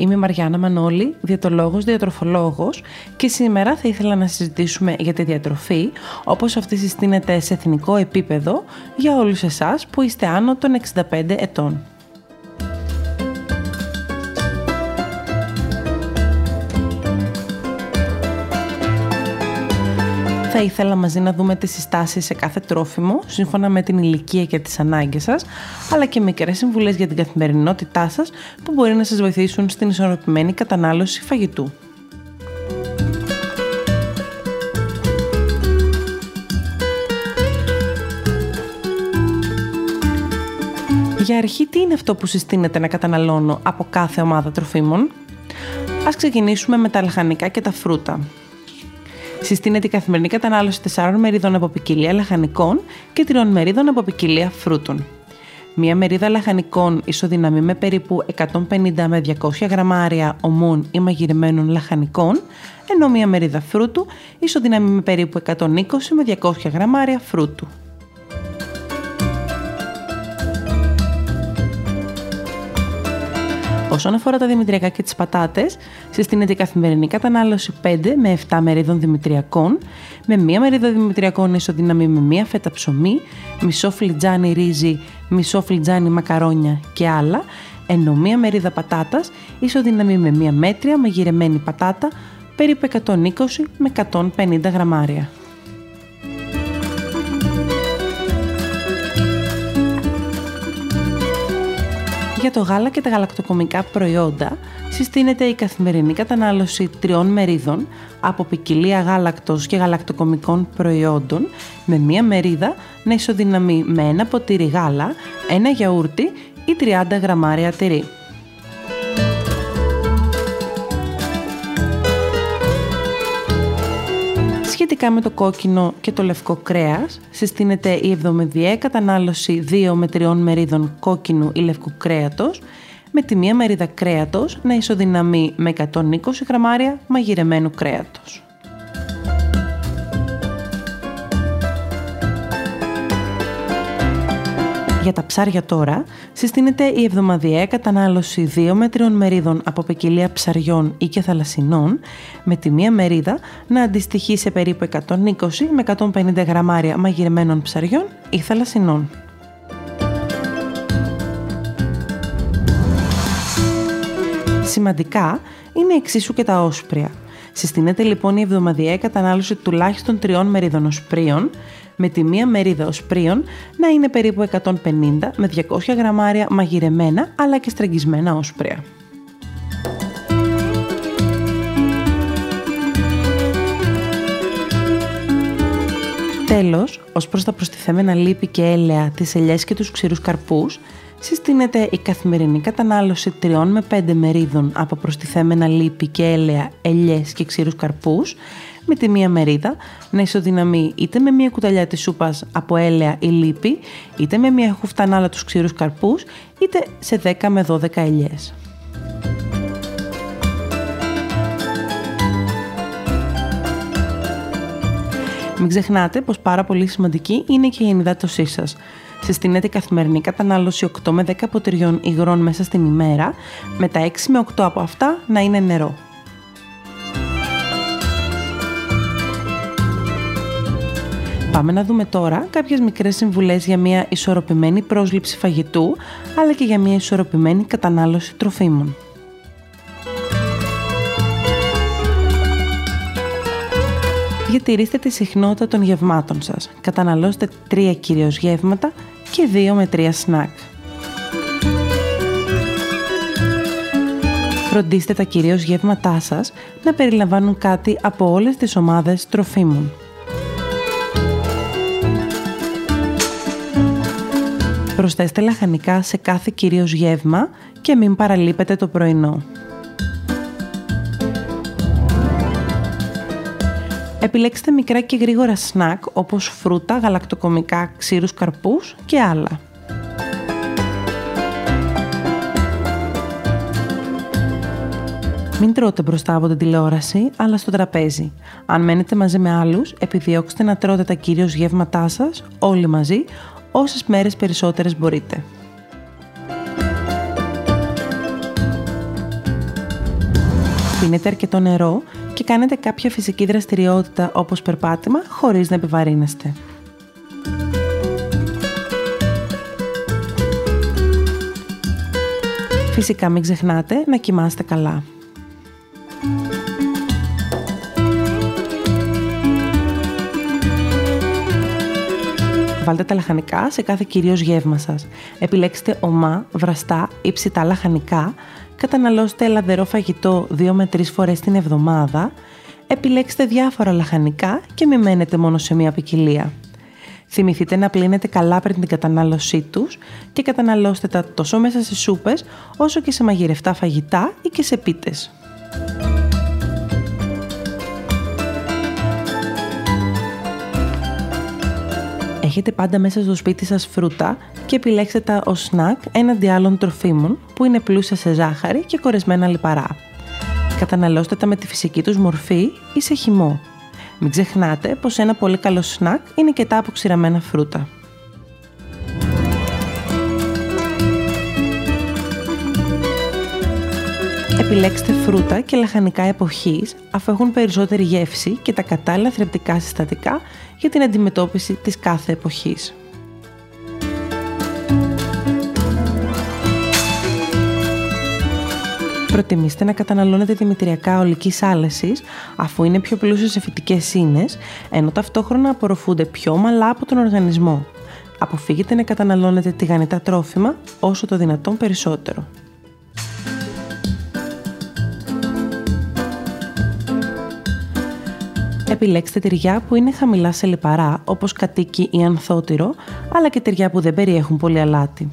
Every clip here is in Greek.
Είμαι η Μαριάννα Μανώλη, διατολόγος, διατροφολόγος και σήμερα θα ήθελα να συζητήσουμε για τη διατροφή όπως αυτή συστήνεται σε εθνικό επίπεδο για όλους εσάς που είστε άνω των 65 ετών. Θα ήθελα μαζί να δούμε τις συστάσεις σε κάθε τρόφιμο, σύμφωνα με την ηλικία και τις ανάγκες σας, αλλά και μικρές συμβουλές για την καθημερινότητά σας που μπορεί να σας βοηθήσουν στην ισορροπημένη κατανάλωση φαγητού. Για αρχή, τι είναι αυτό που συστήνεται να καταναλώνω από κάθε ομάδα τροφίμων; Ας ξεκινήσουμε με τα λαχανικά και τα φρούτα συστήνεται η καθημερινή κατανάλωση 4 μερίδων από ποικιλία λαχανικών και 3 μερίδων από ποικιλία φρούτων. Μία μερίδα λαχανικών ισοδυναμεί με περίπου 150 με 200 γραμμάρια ομών ή μαγειρεμένων λαχανικών, ενώ μία μερίδα φρούτου ισοδυναμεί με περίπου 120 με 200 γραμμάρια φρούτου. Όσον αφορά τα δημητριακά και τις πατάτες, συστήνεται η καθημερινή κατανάλωση 5 με 7 μερίδων δημητριακών, με μία μερίδα δημητριακών ισοδυναμή με μία φέτα ψωμί, μισό φλιτζάνι ρύζι, μισό φλιτζάνι μακαρόνια και άλλα, ενώ μία μερίδα πατάτας ισοδυναμή με μία μέτρια μαγειρεμένη πατάτα, περίπου 120 με 150 γραμμάρια. Για το γάλα και τα γαλακτοκομικά προϊόντα συστήνεται η καθημερινή κατανάλωση τριών μερίδων από ποικιλία γάλακτος και γαλακτοκομικών προϊόντων με μία μερίδα να ισοδυναμεί με ένα ποτήρι γάλα, ένα γιαούρτι ή 30 γραμμάρια τυρί. Σχετικά με το κόκκινο και το λευκό κρέας, συστήνεται η εβδομηδιαία κατανάλωση 2 με 3 μερίδων κόκκινου ή λευκού κρέατος, με τη μία μερίδα κρέατος να ισοδυναμεί με 120 γραμμάρια μαγειρεμένου κρέατος. Για τα ψάρια τώρα, συστήνεται η εβδομαδιαία κατανάλωση 2 μέτριων μερίδων από ποικιλία ψαριών ή και θαλασσινών, με τη μία μερίδα να αντιστοιχεί σε περίπου 120 με 150 γραμμάρια μαγειρεμένων ψαριών ή θαλασσινών. Σημαντικά είναι εξίσου και τα όσπρια. Συστήνεται λοιπόν η εβδομαδιαία κατανάλωση τουλάχιστον τριών μερίδων οσπρίων, με τη μία μερίδα οσπρίων να είναι περίπου 150 με 200 γραμμάρια μαγειρεμένα αλλά και στραγγισμένα όσπρια. Τέλος, ως προς τα προστιθέμενα λίπη και έλαια, τις ελιές και τους ξηρούς καρπούς, συστήνεται η καθημερινή κατανάλωση 3 με 5 μερίδων από προστιθέμενα λίπη και έλαια, ελιές και ξηρούς καρπούς, με τη μία μερίδα να ισοδυναμεί είτε με μία κουταλιά της σούπας από έλαια ή λίπη, είτε με μία χουφτανάλα τους ξηρούς καρπούς, είτε σε 10 με 12 ελιές. Μην ξεχνάτε πως πάρα πολύ σημαντική είναι και η ενυδάτωσή σας. Συστήνεται η καθημερινή κατανάλωση 8 με 10 ποτηριών υγρών μέσα στην ημέρα, με τα 6 με 8 από αυτά να είναι νερό. Πάμε να δούμε τώρα κάποιες μικρές συμβουλές για μια ισορροπημένη πρόσληψη φαγητού, αλλά και για μια ισορροπημένη κατανάλωση τροφίμων. Διατηρήστε τη συχνότητα των γευμάτων σας. Καταναλώστε 3 κυρίως γεύματα και 2 με 3 σνακ. Φροντίστε τα κυρίως γεύματά σας να περιλαμβάνουν κάτι από όλες τις ομάδες τροφίμων. Προσθέστε λαχανικά σε κάθε κυρίως γεύμα και μην παραλείπετε το πρωινό. Επιλέξτε μικρά και γρήγορα σνακ όπως φρούτα, γαλακτοκομικά, ξύρους καρπούς και άλλα. Μην τρώτε μπροστά από την τηλεόραση, αλλά στο τραπέζι. Αν μένετε μαζί με άλλους, επιδιώξτε να τρώτε τα κυρίως γεύματά σας, όλοι μαζί, όσες μέρες περισσότερες μπορείτε. Πίνετε αρκετό νερό και κάνετε κάποια φυσική δραστηριότητα όπως περπάτημα χωρίς να επιβαρύνεστε. Φυσικά μην ξεχνάτε να κοιμάστε καλά. Βάλτε τα λαχανικά σε κάθε κυρίως γεύμα σας. Επιλέξτε ομά, βραστά ή ψητά λαχανικά. Καταναλώστε λαδερό φαγητό 2 με 3 φορές την εβδομάδα. Επιλέξτε διάφορα λαχανικά και μην μένετε μόνο σε μία ποικιλία. Θυμηθείτε να πλύνετε καλά πριν την κατανάλωσή τους και καταναλώστε τα τόσο μέσα σε σούπες όσο και σε μαγειρευτά φαγητά ή και σε πίτες. Έχετε πάντα μέσα στο σπίτι σας φρούτα και επιλέξτε τα ως σνακ έναντι άλλων τροφίμων που είναι πλούσια σε ζάχαρη και κορεσμένα λιπαρά. Καταναλώστε τα με τη φυσική τους μορφή ή σε χυμό. Μην ξεχνάτε πως ένα πολύ καλό σνακ είναι και τα αποξηραμένα φρούτα. Επιλέξτε φρούτα και λαχανικά εποχής αφού έχουν περισσότερη γεύση και τα κατάλληλα θρεπτικά συστατικά για την αντιμετώπιση της κάθε εποχής. Προτιμήστε να καταναλώνετε δημητριακά ολικής άλεσης αφού είναι πιο πλούσιο σε φυτικές ίνες, ενώ ταυτόχρονα απορροφούνται πιο ομαλά από τον οργανισμό. Αποφύγετε να καταναλώνετε τηγανιτά τρόφιμα όσο το δυνατόν περισσότερο. Επιλέξτε τυριά που είναι χαμηλά σε λιπαρά, όπως κατοίκι ή ανθότυρο, αλλά και τυριά που δεν περιέχουν πολύ αλάτι.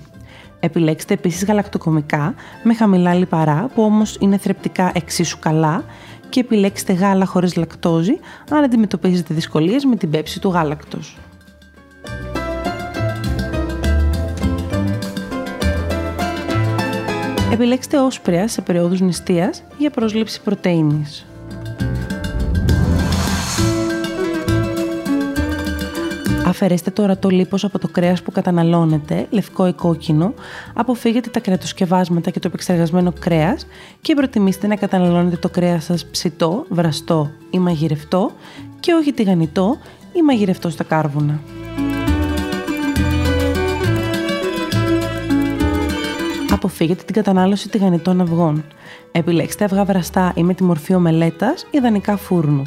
Επιλέξτε επίσης γαλακτοκομικά με χαμηλά λιπαρά που όμως είναι θρεπτικά εξίσου καλά και επιλέξτε γάλα χωρίς λακτόζη αν αντιμετωπίζετε δυσκολίες με την πέψη του γάλακτος. Επιλέξτε όσπρια σε περίοδους νηστείας για πρόσληψη πρωτεΐνης. Αφαιρέστε τώρα το λίπος από το κρέας που καταναλώνετε, λευκό ή κόκκινο, αποφύγετε τα κρεατοσκευάσματα και το επεξεργασμένο κρέας και προτιμήστε να καταναλώνετε το κρέας σας ψητό, βραστό ή μαγειρευτό και όχι τηγανιτό ή μαγειρευτό στα κάρβουνα. Αποφύγετε την κατανάλωση τηγανιτών αυγών. Επιλέξτε αυγά βραστά ή με τη μορφή ομελέτας, ιδανικά φούρνου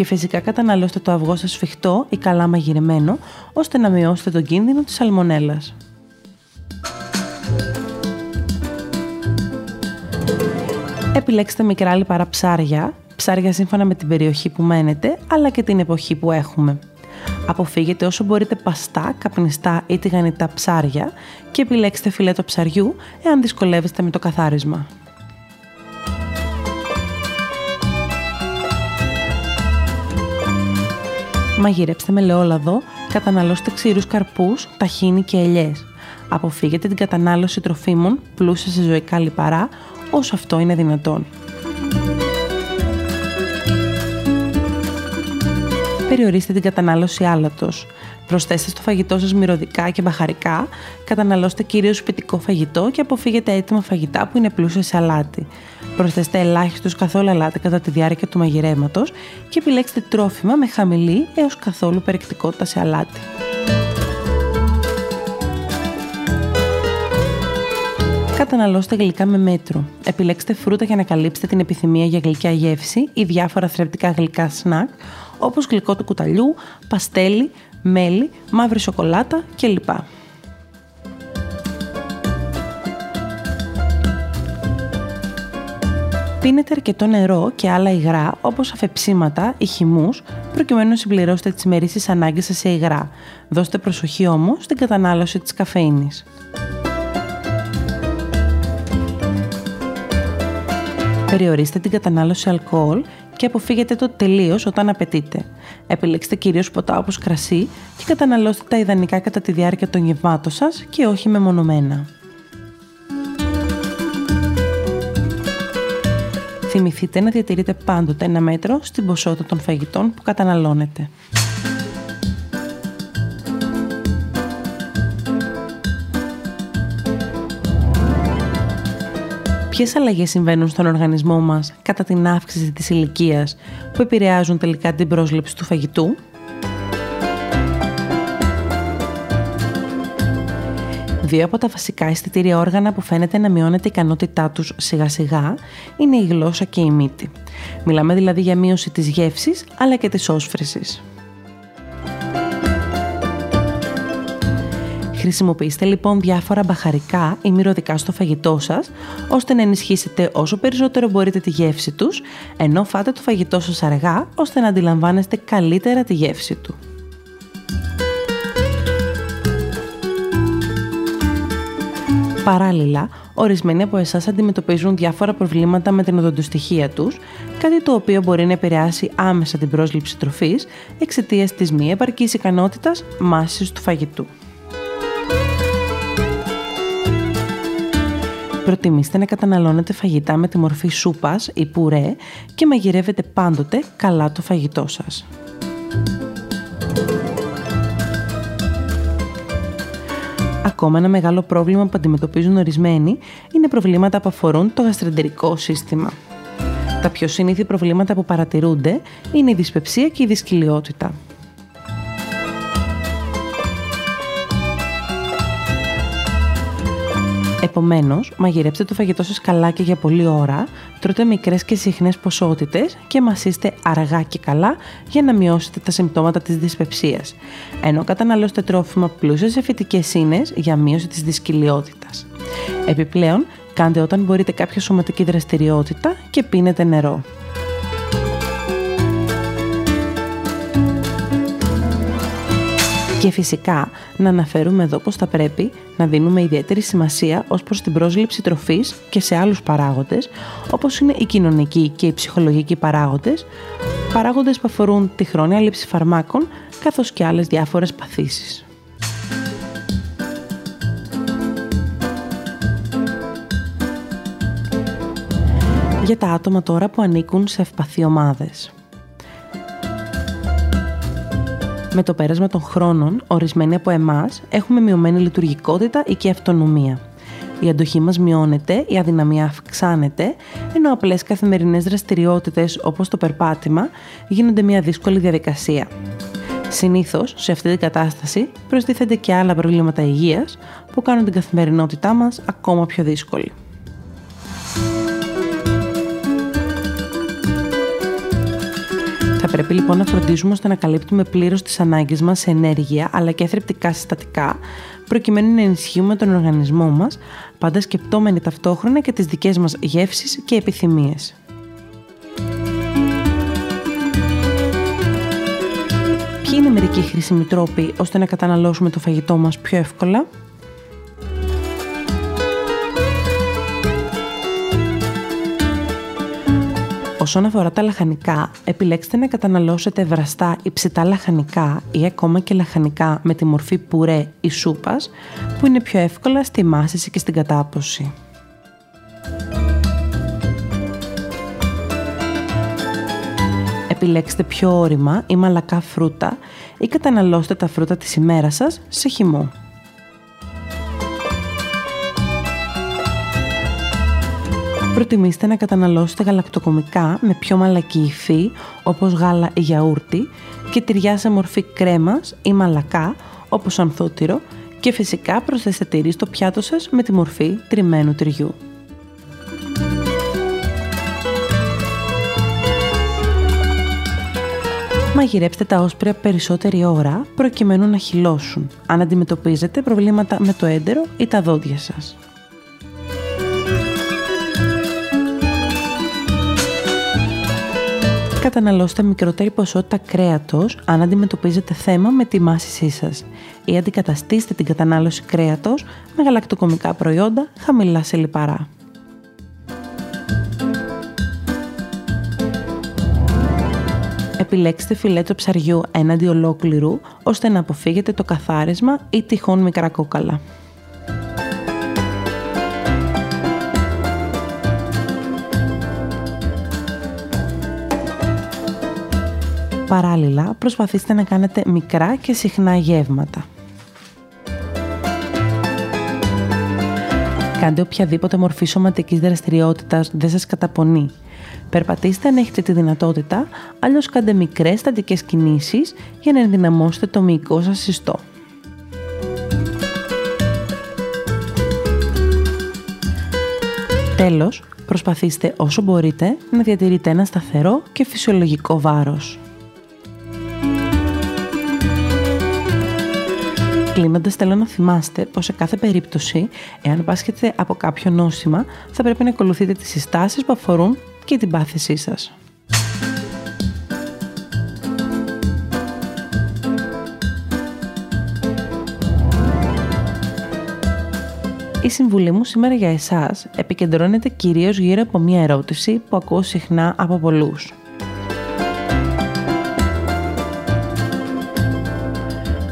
και φυσικά καταναλώστε το αυγό σας σφιχτό ή καλά μαγειρεμένο, ώστε να μειώσετε τον κίνδυνο της σαλμονέλας. Επιλέξτε μικρά λιπαρά ψάρια, ψάρια σύμφωνα με την περιοχή που μένετε, αλλά και την εποχή που έχουμε. Αποφύγετε όσο μπορείτε παστά, καπνιστά ή τηγανιτά ψάρια και επιλέξτε φιλέτο ψαριού εάν δυσκολεύεστε με το καθάρισμα. Μαγειρέψτε με ελαιόλαδο, καταναλώστε ξηρούς καρπούς, ταχίνι και ελιές. Αποφύγετε την κατανάλωση τροφίμων πλούσια σε ζωικά λιπαρά όσο αυτό είναι δυνατόν. Περιορίστε την κατανάλωση άλατος. Προσθέστε στο φαγητό σας μυρωδικά και μπαχαρικά, καταναλώστε κυρίως σπιτικό φαγητό και αποφύγετε έτοιμα φαγητά που είναι πλούσια σε αλάτι. Προσθέστε ελάχιστος καθόλου αλάτι κατά τη διάρκεια του μαγειρέματος και επιλέξτε τρόφιμα με χαμηλή έως καθόλου περιεκτικότητα σε αλάτι. Καταναλώστε γλυκά με μέτρο. Επιλέξτε φρούτα για να καλύψετε την επιθυμία για γλυκιά γεύση ή διάφορα θρεπτικά γλυκά σνακ, όπως γλυκό του κουταλιού, παστέλι, μέλι, μαύρη σοκολάτα κλπ. Πίνετε αρκετό νερό και άλλα υγρά όπως αφεψίματα ή χυμούς προκειμένου να συμπληρώσετε τις μερίσεις ανάγκες σας σε υγρά. Δώστε προσοχή όμως στην κατανάλωση της καφεΐνης. Περιορίστε την κατανάλωση αλκοόλ και αποφύγετε το τελείως όταν απαιτείτε. Επιλέξτε κυρίως ποτά όπως κρασί και καταναλώστε τα ιδανικά κατά τη διάρκεια των γευμάτων σας και όχι μεμονωμένα. Θυμηθείτε να διατηρείτε πάντοτε ένα μέτρο στην ποσότητα των φαγητών που καταναλώνετε. Ποιες αλλαγές συμβαίνουν στον οργανισμό μας κατά την αύξηση της ηλικίας που επηρεάζουν τελικά την πρόσληψη του φαγητού; Δύο από τα βασικά αισθητήρια όργανα που φαίνεται να μειώνεται η ικανότητά τους σιγά σιγά είναι η γλώσσα και η μύτη. Μιλάμε δηλαδή για μείωση της γεύσης αλλά και της όσφρησης. Χρησιμοποιήστε λοιπόν διάφορα μπαχαρικά ή μυρωδικά στο φαγητό σας, ώστε να ενισχύσετε όσο περισσότερο μπορείτε τη γεύση τους, ενώ φάτε το φαγητό σας αργά, ώστε να αντιλαμβάνεστε καλύτερα τη γεύση του. Παράλληλα, ορισμένοι από εσάς αντιμετωπίζουν διάφορα προβλήματα με την οδοντοστοιχεία τους, κάτι το οποίο μπορεί να επηρεάσει άμεσα την πρόσληψη τροφής εξαιτίας της μη επαρκής ικανότητας μάσης του φαγητού. Προτιμήστε να καταναλώνετε φαγητά με τη μορφή σούπας ή πουρέ και μαγειρεύετε πάντοτε καλά το φαγητό σας. Ακόμα ένα μεγάλο πρόβλημα που αντιμετωπίζουν ορισμένοι είναι προβλήματα που αφορούν το γαστρεντερικό σύστημα. Τα πιο συνήθη προβλήματα που παρατηρούνται είναι η δυσπεψία και η δυσκυλιότητα. Επομένως, μαγειρέψτε το φαγητό σας καλά και για πολλή ώρα, τρώτε μικρές και συχνές ποσότητες και μασίστε αργά και καλά για να μειώσετε τα συμπτώματα της δυσπεψίας. Ενώ καταναλώστε τρόφιμα πλούσια σε φυτικές ίνε για μείωση της δυσκυλιότητας. Επιπλέον, κάντε όταν μπορείτε κάποια σωματική δραστηριότητα και πίνετε νερό. Και φυσικά να αναφέρουμε εδώ πως θα πρέπει να δίνουμε ιδιαίτερη σημασία ως προς την πρόσληψη τροφής και σε άλλους παράγοντες, όπως είναι οι κοινωνικοί και οι ψυχολογικοί παράγοντες, παράγοντες που αφορούν τη χρόνια λήψη φαρμάκων, καθώς και άλλες διάφορες παθήσεις. Για τα άτομα τώρα που ανήκουν σε ευπαθή ομάδες. Με το πέρασμα των χρόνων, ορισμένοι από εμάς έχουμε μειωμένη λειτουργικότητα ή και αυτονομία. Η αντοχή μας μειώνεται, η αδυναμία αυξάνεται, ενώ απλές καθημερινές δραστηριότητες όπως το περπάτημα γίνονται μια δύσκολη διαδικασία. Συνήθως, σε αυτή την κατάσταση, προστίθενται και άλλα προβλήματα υγείας που κάνουν την καθημερινότητά μας ακόμα πιο δύσκολη. Πρέπει λοιπόν να φροντίζουμε ώστε να καλύπτουμε πλήρως τις ανάγκες μας σε ενέργεια αλλά και θρεπτικά συστατικά, προκειμένου να ενισχύουμε τον οργανισμό μας, πάντα σκεπτόμενοι ταυτόχρονα και τις δικές μας γεύσεις και επιθυμίες. Ποιοι είναι μερικοί χρήσιμοι τρόποι ώστε να καταναλώσουμε το φαγητό μας πιο εύκολα; Όσον αφορά τα λαχανικά, επιλέξτε να καταναλώσετε βραστά ή ψητά λαχανικά ή ακόμα και λαχανικά με τη μορφή πουρέ ή σούπας, που είναι πιο εύκολα στη μάσηση και στην κατάποση. Επιλέξτε πιο όρημα ή μαλακά φρούτα ή καταναλώστε τα φρούτα της ημέρας σας σε χυμό. Προτιμήστε να καταναλώσετε γαλακτοκομικά με πιο μαλακή υφή όπως γάλα ή γιαούρτι και τυριά σε μορφή κρέμας ή μαλακά όπως ανθότυρο και φυσικά προσθέστε τυρί στο πιάτο σας με τη μορφή τριμμένου τυριού. Μαγειρέψτε τα όσπρια περισσότερη ώρα προκειμένου να χυλώσουν αν αντιμετωπίζετε προβλήματα με το έντερο ή τα δόντια σας. Καταναλώστε μικρότερη ποσότητα κρέατος αν αντιμετωπίζετε θέμα με τη μάσησή σας ή αντικαταστήστε την κατανάλωση κρέατος με γαλακτοκομικά προϊόντα χαμηλά σε λιπαρά. επιλέξτε φιλέτο ψαριού έναντι ολόκληρου, ώστε να αποφύγετε το καθάρισμα ή τυχόν μικρά κόκαλα. Παράλληλα, προσπαθήστε να κάνετε μικρά και συχνά γεύματα. Κάντε οποιαδήποτε μορφή σωματικής δραστηριότητας δεν σας καταπονεί. Περπατήστε αν έχετε τη δυνατότητα, αλλιώς κάντε μικρές στατικές κινήσεις για να ενδυναμώσετε το μυϊκό σας συστό. Τέλος, προσπαθήστε όσο μπορείτε να διατηρείτε ένα σταθερό και φυσιολογικό βάρος. Κλείνοντας, θέλω να θυμάστε πως σε κάθε περίπτωση, εάν πάσχετε από κάποιο νόσημα, θα πρέπει να ακολουθείτε τις συστάσεις που αφορούν και την πάθησή σας. Η συμβουλή μου σήμερα για εσάς επικεντρώνεται κυρίως γύρω από μία ερώτηση που ακούω συχνά από πολλούς.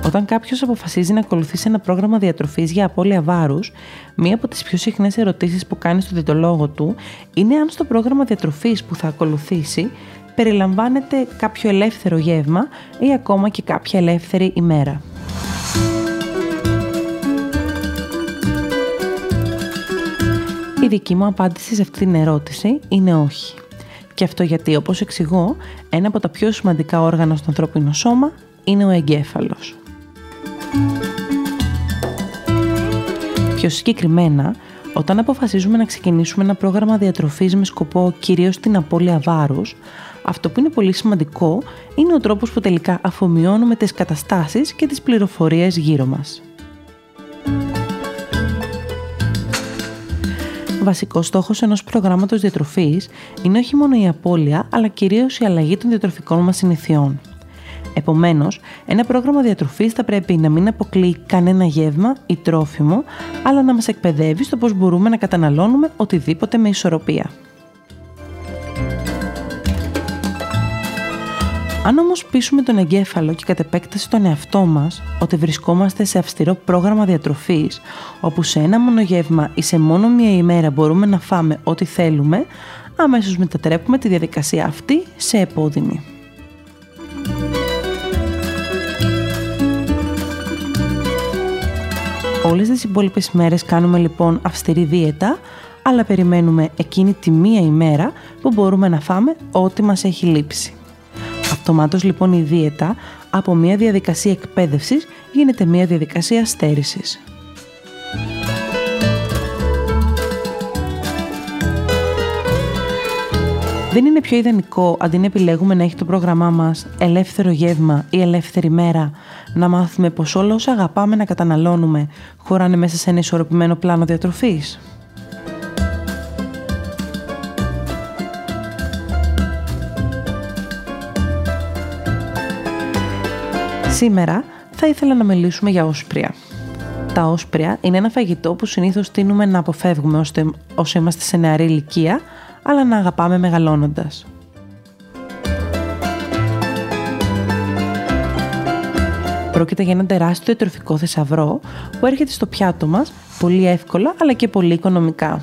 Όταν κάποιος αποφασίζει να ακολουθήσει ένα πρόγραμμα διατροφής για απώλεια βάρους, μία από τις πιο συχνές ερωτήσεις που κάνει στο διαιτολόγο του είναι αν στο πρόγραμμα διατροφής που θα ακολουθήσει περιλαμβάνεται κάποιο ελεύθερο γεύμα ή ακόμα και κάποια ελεύθερη ημέρα. Η δική μου απάντηση σε αυτή την ερώτηση είναι όχι. Και αυτό γιατί, όπως εξηγώ, ένα από τα πιο σημαντικά όργανα στο ανθρώπινο σώμα είναι ο εγκέφαλος. Πιο συγκεκριμένα, όταν αποφασίζουμε να ξεκινήσουμε ένα πρόγραμμα διατροφής με σκοπό κυρίως την απώλεια βάρους, αυτό που είναι πολύ σημαντικό είναι ο τρόπος που τελικά αφομοιώνουμε τις καταστάσεις και τις πληροφορίες γύρω μας. Βασικός στόχος ενός προγράμματος διατροφής είναι όχι μόνο η απώλεια, αλλά κυρίως η αλλαγή των διατροφικών μας συνηθιών. Επομένως, ένα πρόγραμμα διατροφής θα πρέπει να μην αποκλείει κανένα γεύμα ή τρόφιμο, αλλά να μας εκπαιδεύει στο πώς μπορούμε να καταναλώνουμε οτιδήποτε με ισορροπία. Αν όμως πείσουμε τον εγκέφαλο και κατ' επέκταση τον εαυτό μας ότι βρισκόμαστε σε αυστηρό πρόγραμμα διατροφής, όπου σε ένα μόνο γεύμα ή σε μόνο μία ημέρα μπορούμε να φάμε ό,τι θέλουμε, αμέσως μετατρέπουμε τη διαδικασία αυτή σε επώδυνη. Όλες τις υπόλοιπες μέρες κάνουμε λοιπόν αυστηρή δίαιτα, αλλά περιμένουμε εκείνη τη μία ημέρα που μπορούμε να φάμε ό,τι μας έχει λείψει. Αυτομάτως λοιπόν η δίαιτα από μια διαδικασία εκπαίδευσης γίνεται μια διαδικασία στέρησης. Δεν είναι πιο ιδανικό αντί να επιλέγουμε να έχει το πρόγραμμά μας ελεύθερο γεύμα ή ελεύθερη μέρα να μάθουμε πως όλα όσα αγαπάμε να καταναλώνουμε χωράνε μέσα σε ένα ισορροπημένο πλάνο διατροφής; Σήμερα θα ήθελα να μιλήσουμε για όσπρια. Τα όσπρια είναι ένα φαγητό που συνήθως τίνουμε να αποφεύγουμε όσο είμαστε σε νεαρή ηλικία αλλά να αγαπάμε μεγαλώνοντας. Πρόκειται για ένα τεράστιο τροφικό θησαυρό που έρχεται στο πιάτο μας πολύ εύκολα αλλά και πολύ οικονομικά.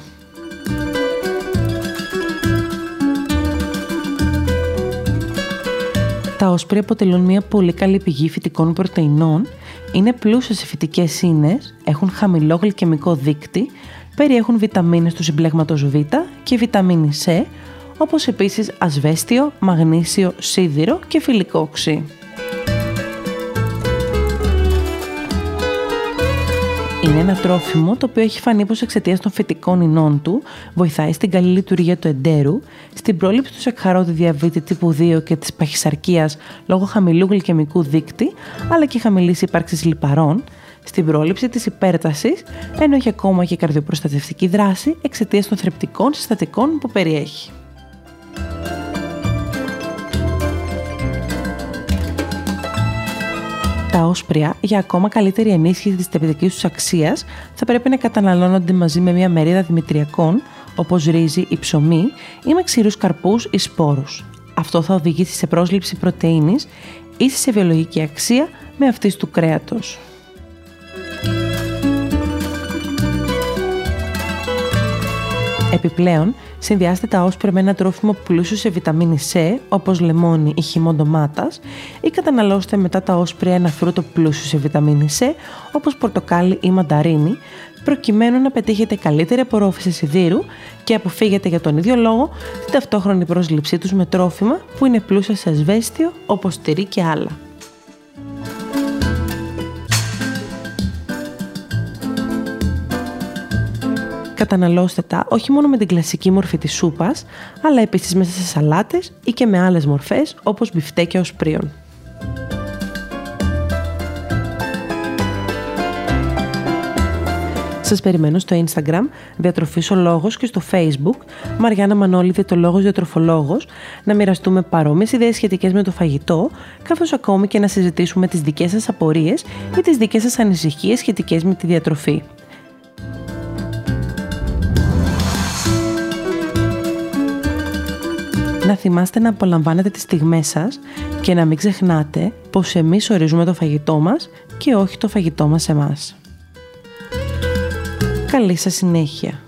Τα όσπρια αποτελούν μια πολύ καλή πηγή φυτικών πρωτεϊνών, είναι πλούσια σε φυτικές ίνες, έχουν χαμηλό γλυκαιμικό δείκτη περιέχουν βιταμίνες του συμπλέγματος Β και βιταμίνη C, όπως επίσης ασβέστιο, μαγνήσιο, σίδηρο και φιλικό οξύ. Είναι ένα τρόφιμο το οποίο έχει φανεί πως εξαιτίας των φυτικών ινών του βοηθάει στην καλή λειτουργία του εντέρου, στην πρόληψη του σεκχαρώδη διαβήτη τύπου 2 και της παχυσαρκίας λόγω χαμηλού γλυκαιμικού δείκτη, αλλά και χαμηλής ύπαρξης λιπαρών, στην πρόληψη της υπέρτασης, ενώ έχει ακόμα και καρδιοπροστατευτική δράση εξαιτίας των θρεπτικών συστατικών που περιέχει. Τα όσπρια, για ακόμα καλύτερη ενίσχυση της τεπιδικής τους αξίας, θα πρέπει να καταναλώνονται μαζί με μια μερίδα δημητριακών, όπως ρύζι ή ψωμί, ή με ξηρούς καρπούς ή σπόρους. αυτό θα οδηγήσει σε πρόσληψη πρωτεΐνης ή σε βιολογική αξία με αυτής του κρέατος. Επιπλέον, συνδυάστε τα όσπρια με ένα τρόφιμο πλούσιο σε βιταμίνη C, όπως λεμόνι ή χυμό ντομάτας, ή καταναλώστε μετά τα όσπρια ένα φρούτο πλούσιο σε βιταμίνη C, όπως πορτοκάλι ή μανταρίνι, προκειμένου να πετύχετε καλύτερη απορρόφηση σιδήρου και αποφύγετε για τον ίδιο λόγο την ταυτόχρονη πρόσληψή τους με τρόφιμα που είναι πλούσια σε ασβέστιο όπως τυρί και άλλα. Καταναλώστε τα όχι μόνο με την κλασική μορφή της σούπας, αλλά επίσης μέσα σε σαλάτες ή και με άλλες μορφές όπως μπιφτέκια οσπρίων. Σας περιμένω στο Instagram, Διατροφής ο Λόγος και στο Facebook, Μαριάννα Μανώλη Διατολόγος Διατροφολόγος, να μοιραστούμε παρόμοιες ιδέες σχετικές με το φαγητό, καθώς ακόμη και να συζητήσουμε τις δικές σας απορίες ή τις δικές σας ανησυχίες σχετικές με τη διατροφή. Να θυμάστε να απολαμβάνετε τις στιγμές σας και να μην ξεχνάτε πως εμείς ορίζουμε το φαγητό μας και όχι το φαγητό μας εμάς. Καλή σας συνέχεια.